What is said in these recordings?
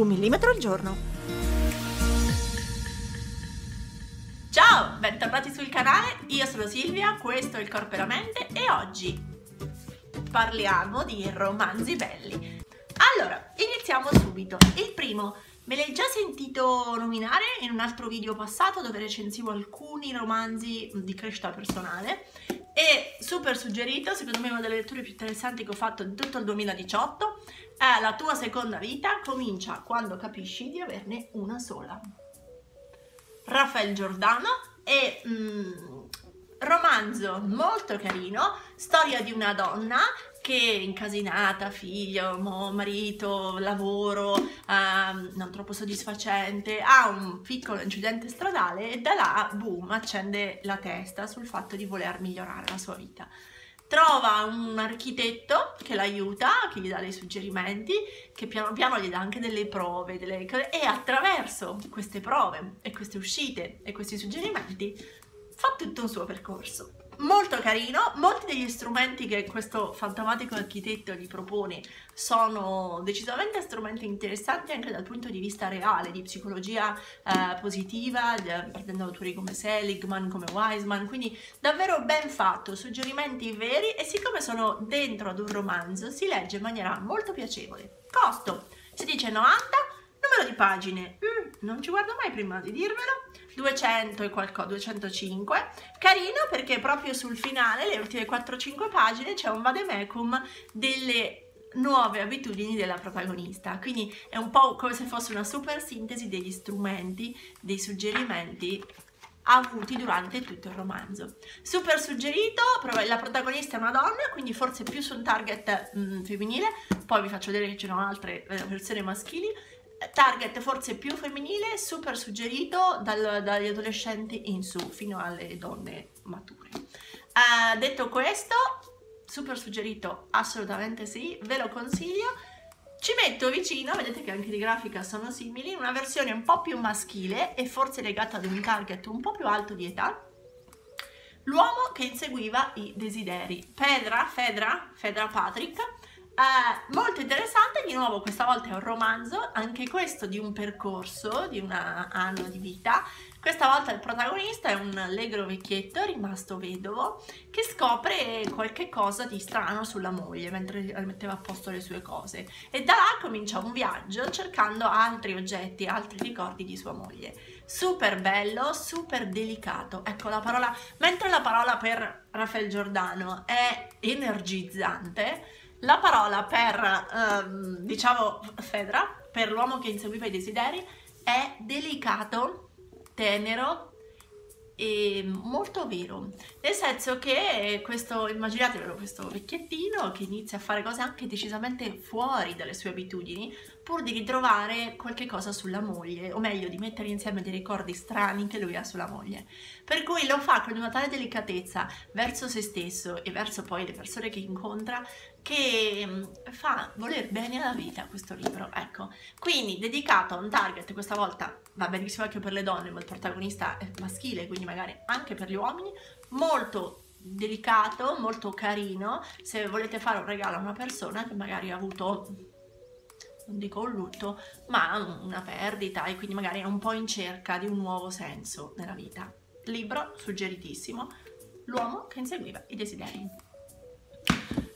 Un millimetro al giorno. Ciao, bentornati sul canale, io sono Silvia, questo è il Corpo e la Mente e oggi parliamo di romanzi belli. Allora, iniziamo subito. Il primo, me l'hai già sentito nominare in un altro video passato dove recensivo alcuni romanzi di crescita personale e super suggerito, secondo me una delle letture più interessanti che ho fatto in tutto il 2018 è La tua seconda vita comincia quando capisci di averne una sola. Raffaele Giordano e mm, romanzo molto carino, storia di una donna che incasinata, figlio, marito, lavoro, um, non troppo soddisfacente, ha un piccolo incidente stradale e da là, boom, accende la testa sul fatto di voler migliorare la sua vita. Trova un architetto che l'aiuta, che gli dà dei suggerimenti, che piano piano gli dà anche delle prove, delle... e attraverso queste prove e queste uscite e questi suggerimenti fa tutto un suo percorso molto carino, molti degli strumenti che questo fantomatico architetto gli propone sono decisamente strumenti interessanti anche dal punto di vista reale, di psicologia eh, positiva, partendo da autori come Seligman, come Wiseman, quindi davvero ben fatto, suggerimenti veri e siccome sono dentro ad un romanzo si legge in maniera molto piacevole. Costo, si dice 90, numero di pagine, mm, non ci guardo mai prima di dirvelo, 200 e qualcosa, 205. Carino perché proprio sul finale, le ultime 4-5 pagine, c'è un vademecum delle nuove abitudini della protagonista. Quindi è un po' come se fosse una super sintesi degli strumenti, dei suggerimenti avuti durante tutto il romanzo. Super suggerito, la protagonista è una donna, quindi forse più su un target mh, mm, femminile, poi vi faccio vedere che ci sono altre eh, versioni maschili, target forse più femminile, super suggerito dal, dagli adolescenti in su fino alle donne mature. Uh, detto questo, super suggerito assolutamente sì, ve lo consiglio. Ci metto vicino, vedete che anche di grafica sono simili, una versione un po' più maschile e forse legata ad un target un po' più alto di età. L'uomo che inseguiva i desideri. Pedra, Fedra, Fedra Patrick Uh, molto interessante, di nuovo questa volta è un romanzo, anche questo di un percorso, di un anno di vita. Questa volta il protagonista è un allegro vecchietto rimasto vedovo che scopre qualche cosa di strano sulla moglie mentre metteva a posto le sue cose e da là comincia un viaggio cercando altri oggetti, altri ricordi di sua moglie. Super bello, super delicato. Ecco la parola, mentre la parola per Raffaele Giordano è energizzante, la parola per, ehm, diciamo, Fedra, per l'uomo che inseguiva i desideri, è delicato, tenero e molto vero. Nel senso che questo, immaginatevelo, questo vecchiettino che inizia a fare cose anche decisamente fuori dalle sue abitudini, pur di ritrovare qualche cosa sulla moglie, o meglio di mettere insieme dei ricordi strani che lui ha sulla moglie. Per cui lo fa con una tale delicatezza verso se stesso e verso poi le persone che incontra che mm, fa voler bene alla vita questo libro. Ecco, quindi dedicato a un target, questa volta va benissimo anche per le donne, ma il protagonista è maschile, quindi magari anche per gli uomini, molto delicato, molto carino, se volete fare un regalo a una persona che magari ha avuto non dico un lutto, ma una perdita e quindi magari è un po' in cerca di un nuovo senso nella vita. Libro suggeritissimo, L'uomo che inseguiva i desideri.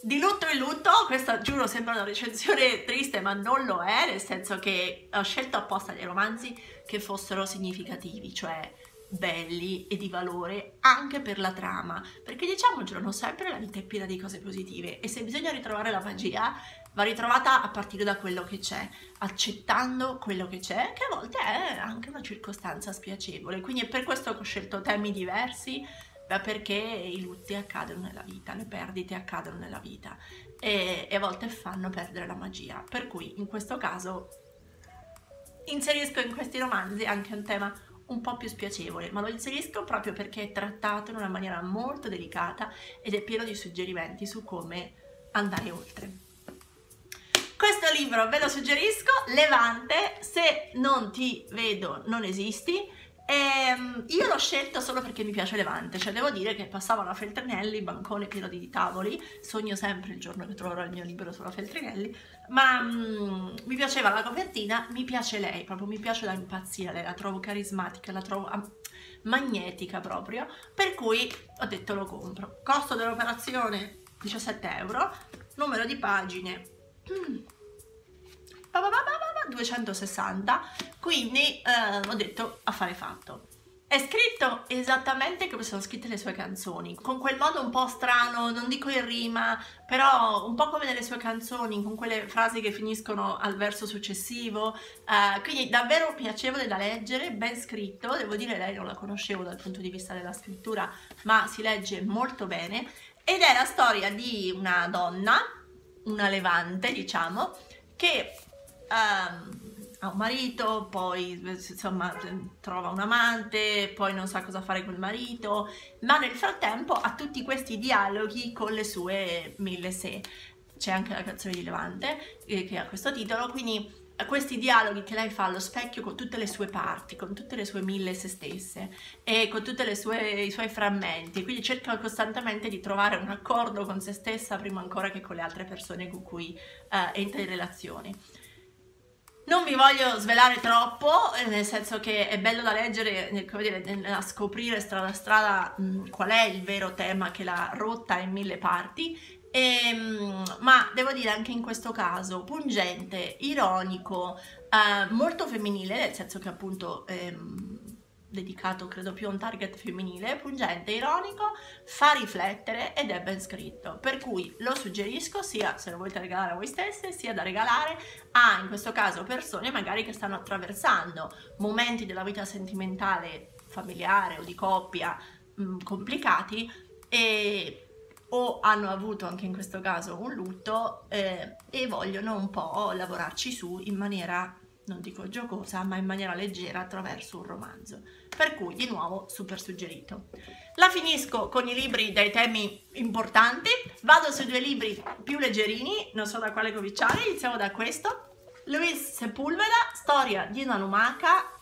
Di lutto in lutto, questa giuro sembra una recensione triste, ma non lo è, nel senso che ho scelto apposta dei romanzi che fossero significativi, cioè belli e di valore anche per la trama, perché diciamocelo, non sempre la vita è piena di cose positive e se bisogna ritrovare la magia va ritrovata a partire da quello che c'è, accettando quello che c'è, che a volte è anche una circostanza spiacevole. Quindi è per questo che ho scelto temi diversi, perché i lutti accadono nella vita, le perdite accadono nella vita e, e a volte fanno perdere la magia. Per cui in questo caso inserisco in questi romanzi anche un tema un po' più spiacevole, ma lo inserisco proprio perché è trattato in una maniera molto delicata ed è pieno di suggerimenti su come andare oltre. Questo libro ve lo suggerisco, Levante, se non ti vedo non esisti, Ehm, io l'ho scelto solo perché mi piace Levante, cioè devo dire che passavo alla Feltrinelli, bancone pieno di tavoli, sogno sempre il giorno che troverò il mio libro sulla Feltrinelli, ma mm, mi piaceva la copertina, mi piace lei, proprio mi piace da impazzire, la trovo carismatica, la trovo magnetica proprio, per cui ho detto lo compro. Costo dell'operazione 17 euro, numero di pagine... Mm, 260, quindi eh, ho detto affare fatto. È scritto esattamente come sono scritte le sue canzoni, con quel modo un po' strano, non dico in rima, però un po' come nelle sue canzoni, con quelle frasi che finiscono al verso successivo, uh, quindi davvero piacevole da leggere, ben scritto, devo dire lei non la conoscevo dal punto di vista della scrittura, ma si legge molto bene, ed è la storia di una donna, una levante diciamo, che um, ha un marito, poi insomma trova un amante, poi non sa cosa fare col marito, ma nel frattempo ha tutti questi dialoghi con le sue mille sé. C'è anche la canzone di Levante eh, che ha questo titolo, quindi questi dialoghi che lei fa allo specchio con tutte le sue parti, con tutte le sue mille se stesse e con tutti i suoi frammenti, quindi cerca costantemente di trovare un accordo con se stessa prima ancora che con le altre persone con cui uh, entra in relazioni. Non vi voglio svelare troppo, eh, nel senso che è bello da leggere, come dire, a scoprire strada a strada mh, qual è il vero tema che l'ha rotta in mille parti, ehm, ma devo dire anche in questo caso pungente, ironico, eh, molto femminile, nel senso che appunto... Ehm, dedicato credo più a un target femminile, pungente, ironico, fa riflettere ed è ben scritto. Per cui lo suggerisco sia se lo volete regalare a voi stesse, sia da regalare a, in questo caso, persone magari che stanno attraversando momenti della vita sentimentale, familiare o di coppia mh, mm, complicati e o hanno avuto anche in questo caso un lutto eh, e vogliono un po' lavorarci su in maniera non dico giocosa, ma in maniera leggera attraverso un romanzo. Per cui, di nuovo, super suggerito. La finisco con i libri dai temi importanti, vado sui due libri più leggerini, non so da quale cominciare, iniziamo da questo. Luis Sepulveda, storia di una lumaca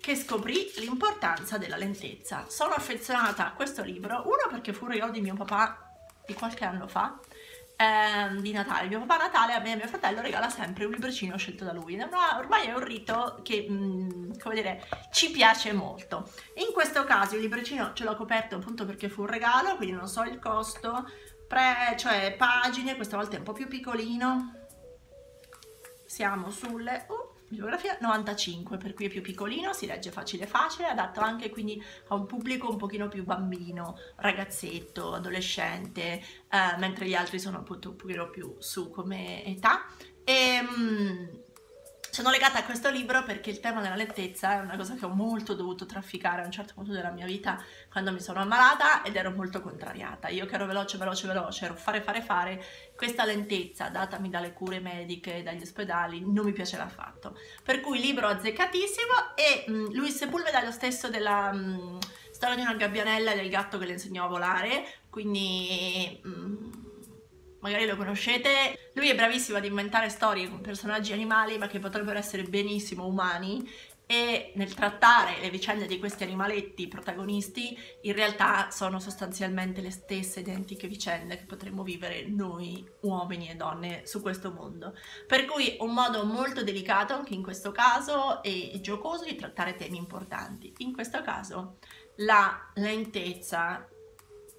che scoprì l'importanza della lentezza. Sono affezionata a questo libro, uno perché fu regalo di mio papà di qualche anno fa, eh, di Natale. Mio papà Natale a me e mio fratello regala sempre un libricino scelto da lui. Ormai è un rito che, mh, mm, come dire, ci piace molto. In questo caso il libricino ce l'ho coperto appunto perché fu un regalo, quindi non so il costo, pre, cioè pagine, questa volta è un po' più piccolino. Siamo sulle... Uh, Bibliografia 95, per cui è più piccolino, si legge facile facile, adatto anche quindi a un pubblico un pochino più bambino, ragazzetto, adolescente, eh, mentre gli altri sono appunto un pochino più su come età. E, ehm, sono legata a questo libro perché il tema della lentezza è una cosa che ho molto dovuto trafficare a un certo punto della mia vita quando mi sono ammalata ed ero molto contrariata. Io che ero veloce, veloce, veloce, ero fare, fare, fare, questa lentezza datami dalle cure mediche, dagli ospedali, non mi piaceva affatto. Per cui libro azzeccatissimo e mh, Luis Sepulveda è lo stesso della... Mh, storia di una gabbianella e del gatto che le insegnò a volare, quindi... Mh, magari lo conoscete, lui è bravissimo ad inventare storie con personaggi animali ma che potrebbero essere benissimo umani e nel trattare le vicende di questi animaletti protagonisti in realtà sono sostanzialmente le stesse identiche vicende che potremmo vivere noi uomini e donne su questo mondo. Per cui un modo molto delicato anche in questo caso e giocoso di trattare temi importanti. In questo caso la lentezza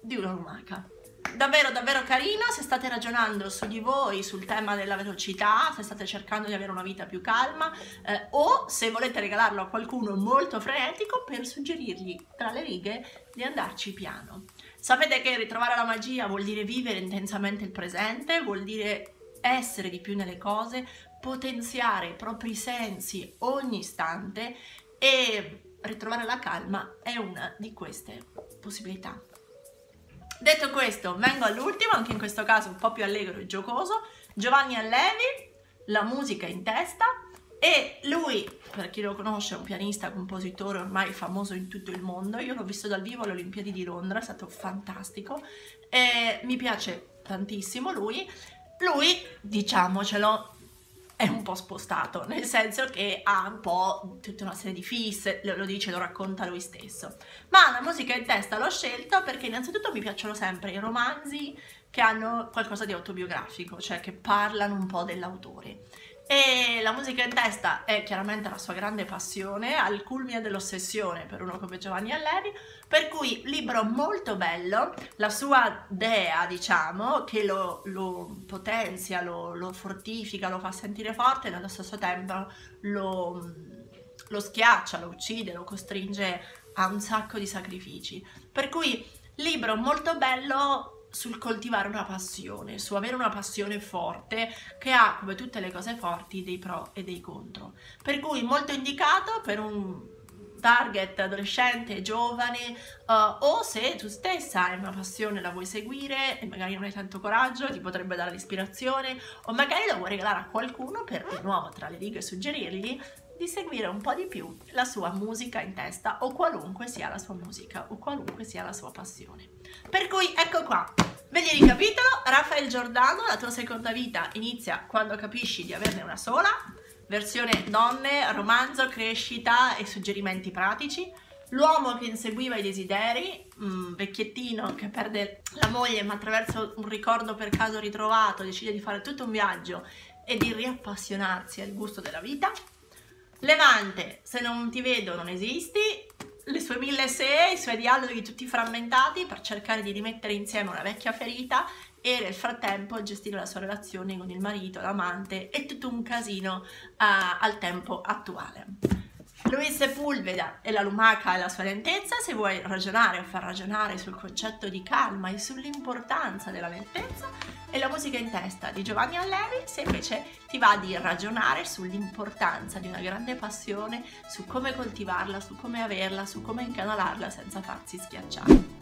di una lumaca davvero davvero carino. Se state ragionando su di voi sul tema della velocità se state cercando di avere una vita più calma eh, o se volete regalarlo a qualcuno molto frenetico per suggerirgli tra le righe di andarci piano. Sapete che ritrovare la magia vuol dire vivere intensamente il presente vuol dire essere di più nelle cose potenziare i propri sensi ogni istante e ritrovare la calma è una di queste possibilità Detto questo, vengo all'ultimo, anche in questo caso un po' più allegro e giocoso. Giovanni Allevi, la musica in testa e lui, per chi lo conosce, è un pianista, compositore ormai famoso in tutto il mondo. Io l'ho visto dal vivo alle Olimpiadi di Londra, è stato fantastico. E mi piace tantissimo lui. Lui, diciamocelo, è un po' spostato, nel senso che ha un po' tutta una serie di fisse, lo dice, lo racconta lui stesso. Ma la musica in testa l'ho scelta perché innanzitutto mi piacciono sempre i romanzi che hanno qualcosa di autobiografico, cioè che parlano un po' dell'autore. E la musica in testa è chiaramente la sua grande passione, al culmine dell'ossessione per uno come Giovanni Allevi, per cui libro molto bello, la sua dea, diciamo, che lo, lo potenzia, lo, lo, fortifica, lo fa sentire forte e allo stesso tempo lo, lo schiaccia, lo uccide, lo costringe a un sacco di sacrifici. Per cui libro molto bello sul coltivare una passione, su avere una passione forte che ha, come tutte le cose forti, dei pro e dei contro. Per cui molto indicato per un target adolescente, giovane, uh, o se tu stessa hai una passione, la vuoi seguire e magari non hai tanto coraggio, ti potrebbe dare l'ispirazione, o magari la vuoi regalare a qualcuno per di nuovo tra le righe suggerirgli di seguire un po' di più la sua musica in testa o qualunque sia la sua musica o qualunque sia la sua passione. Per cui ecco qua, vedi il capitolo, Raffaele Giordano, la tua seconda vita inizia quando capisci di averne una sola, versione donne, romanzo, crescita e suggerimenti pratici. L'uomo che inseguiva i desideri, un vecchiettino che perde la moglie ma attraverso un ricordo per caso ritrovato decide di fare tutto un viaggio e di riappassionarsi al gusto della vita. Levante, se non ti vedo non esisti, le sue mille se, i suoi dialoghi tutti frammentati per cercare di rimettere insieme una vecchia ferita e nel frattempo gestire la sua relazione con il marito, l'amante e tutto un casino uh, al tempo attuale. Luis Sepulveda e la lumaca e la sua lentezza, se vuoi ragionare o far ragionare sul concetto di calma e sull'importanza della lentezza, e la musica in testa di Giovanni Allevi, se invece ti va di ragionare sull'importanza di una grande passione, su come coltivarla, su come averla, su come incanalarla senza farsi schiacciare.